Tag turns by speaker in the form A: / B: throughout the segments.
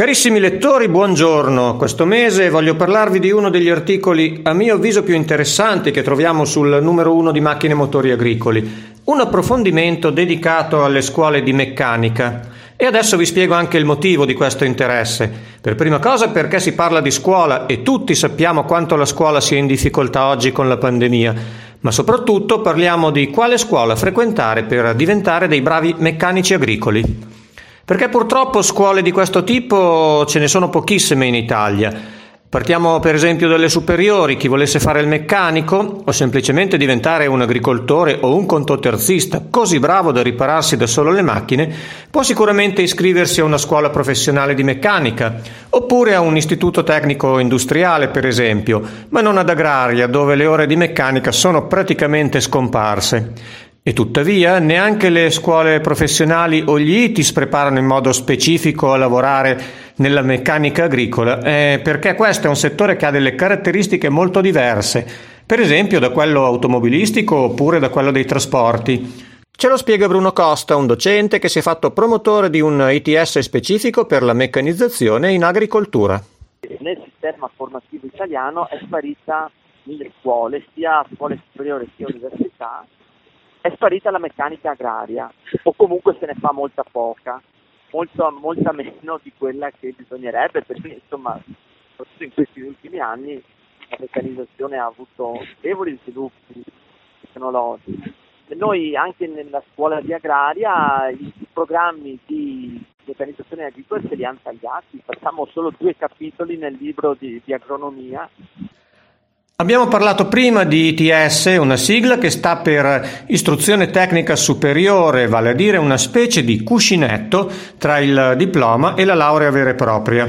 A: Carissimi lettori, buongiorno. Questo mese voglio parlarvi di uno degli articoli a mio avviso più interessanti che troviamo sul numero uno di macchine e motori agricoli, un approfondimento dedicato alle scuole di meccanica. E adesso vi spiego anche il motivo di questo interesse. Per prima cosa perché si parla di scuola e tutti sappiamo quanto la scuola sia in difficoltà oggi con la pandemia, ma soprattutto parliamo di quale scuola frequentare per diventare dei bravi meccanici agricoli. Perché purtroppo scuole di questo tipo ce ne sono pochissime in Italia. Partiamo per esempio dalle superiori, chi volesse fare il meccanico o semplicemente diventare un agricoltore o un contoterzista così bravo da ripararsi da solo le macchine, può sicuramente iscriversi a una scuola professionale di meccanica oppure a un istituto tecnico industriale per esempio, ma non ad agraria dove le ore di meccanica sono praticamente scomparse. E tuttavia neanche le scuole professionali o gli ITIS preparano in modo specifico a lavorare nella meccanica agricola, eh, perché questo è un settore che ha delle caratteristiche molto diverse, per esempio da quello automobilistico oppure da quello dei trasporti. Ce lo spiega Bruno Costa, un docente che si è fatto promotore di un ITS specifico per la meccanizzazione in agricoltura.
B: Nel sistema formativo italiano è sparita nelle scuole, sia scuole superiori sia università, è sparita la meccanica agraria o comunque se ne fa molta poca, molto, molta meno di quella che bisognerebbe, perché insomma, soprattutto in questi ultimi anni la meccanizzazione ha avuto notevoli sviluppi tecnologici. E noi anche nella scuola di agraria i, programmi di meccanizzazione agricola se li hanno tagliati, facciamo solo due capitoli nel libro di, di agronomia
A: Abbiamo parlato prima di ITS, una sigla che sta per Istruzione Tecnica Superiore, vale a dire una specie di cuscinetto tra il diploma e la laurea vera e propria.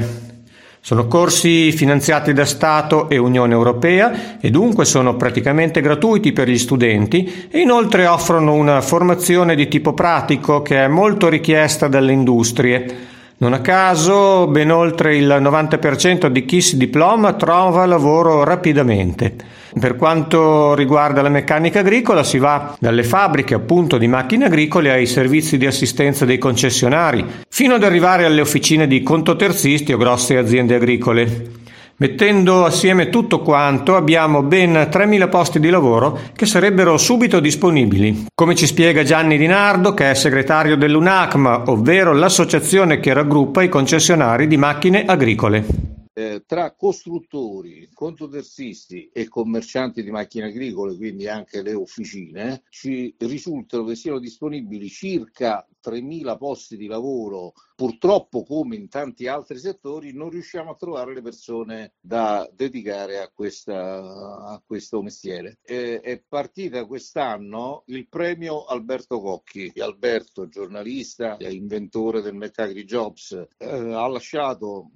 A: Sono corsi finanziati da Stato e Unione Europea e dunque sono praticamente gratuiti per gli studenti e inoltre offrono una formazione di tipo pratico che è molto richiesta dalle industrie non a caso, ben oltre il 90% di chi si diploma trova lavoro rapidamente. Per quanto riguarda la meccanica agricola, si va dalle fabbriche appunto di macchine agricole ai servizi di assistenza dei concessionari, fino ad arrivare alle officine di contoterzisti o grosse aziende agricole. Mettendo assieme tutto quanto abbiamo ben 3.000 posti di lavoro che sarebbero subito disponibili. Come ci spiega Gianni Di Nardo, che è segretario dell'UNACMA, ovvero l'associazione che raggruppa i concessionari di macchine agricole.
C: Eh, tra costruttori, contoterzisti e commercianti di macchine agricole, quindi anche le officine, ci risultano che siano disponibili circa 3.000 posti di lavoro. Purtroppo, come in tanti altri settori, non riusciamo a trovare le persone da dedicare a, questa, a questo mestiere. Eh, è partita quest'anno il premio Alberto Cocchi. Alberto, giornalista, inventore del McAgri Jobs, eh, ha lasciato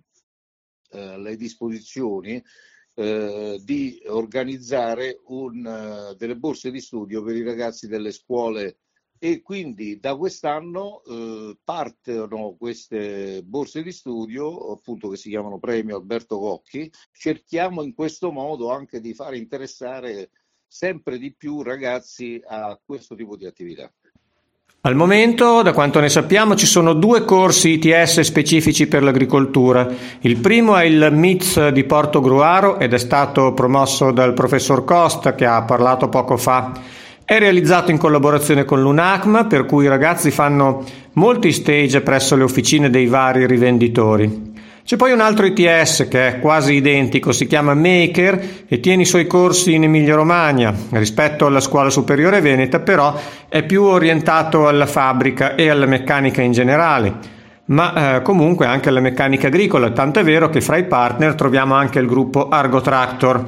C: eh, le disposizioni eh, di organizzare un, uh, delle borse di studio per i ragazzi delle scuole e quindi da quest'anno eh, partono queste borse di studio appunto che si chiamano Premio Alberto Cocchi cerchiamo in questo modo anche di fare interessare sempre di più ragazzi a questo tipo di attività.
A: Al momento, da quanto ne sappiamo, ci sono due corsi ITS specifici per l'agricoltura. Il primo è il MITS di Porto Gruaro ed è stato promosso dal professor Costa che ha parlato poco fa. È realizzato in collaborazione con l'UNACMA, per cui i ragazzi fanno molti stage presso le officine dei vari rivenditori. C'è poi un altro ITS che è quasi identico, si chiama Maker e tiene i suoi corsi in Emilia-Romagna. Rispetto alla scuola superiore veneta, però, è più orientato alla fabbrica e alla meccanica in generale, ma eh, comunque anche alla meccanica agricola, tanto è vero che fra i partner troviamo anche il gruppo Argo Tractor.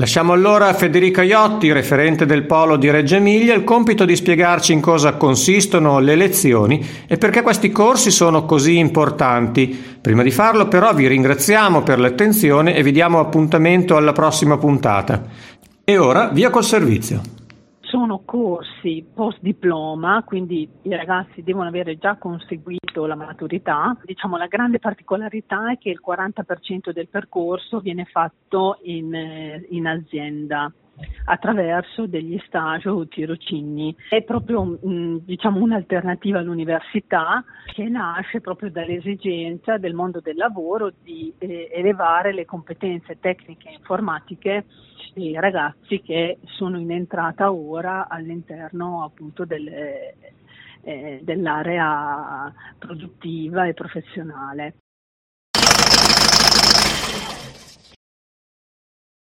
A: Lasciamo allora a Federica Iotti, referente del Polo di Reggio Emilia, il compito di spiegarci in cosa consistono le lezioni e perché questi corsi sono così importanti. Prima di farlo però vi ringraziamo per l'attenzione e vi diamo appuntamento alla prossima puntata. E ora via col servizio
D: sono corsi post diploma, quindi i ragazzi devono avere già conseguito la maturità. Diciamo la grande particolarità è che il 40% del percorso viene fatto in, eh, in azienda attraverso degli stage o tirocini. È proprio mh, diciamo, un'alternativa all'università che nasce proprio dall'esigenza del mondo del lavoro di eh, elevare le competenze tecniche e informatiche dei ragazzi che sono in entrata ora all'interno appunto delle, eh, dell'area produttiva e professionale.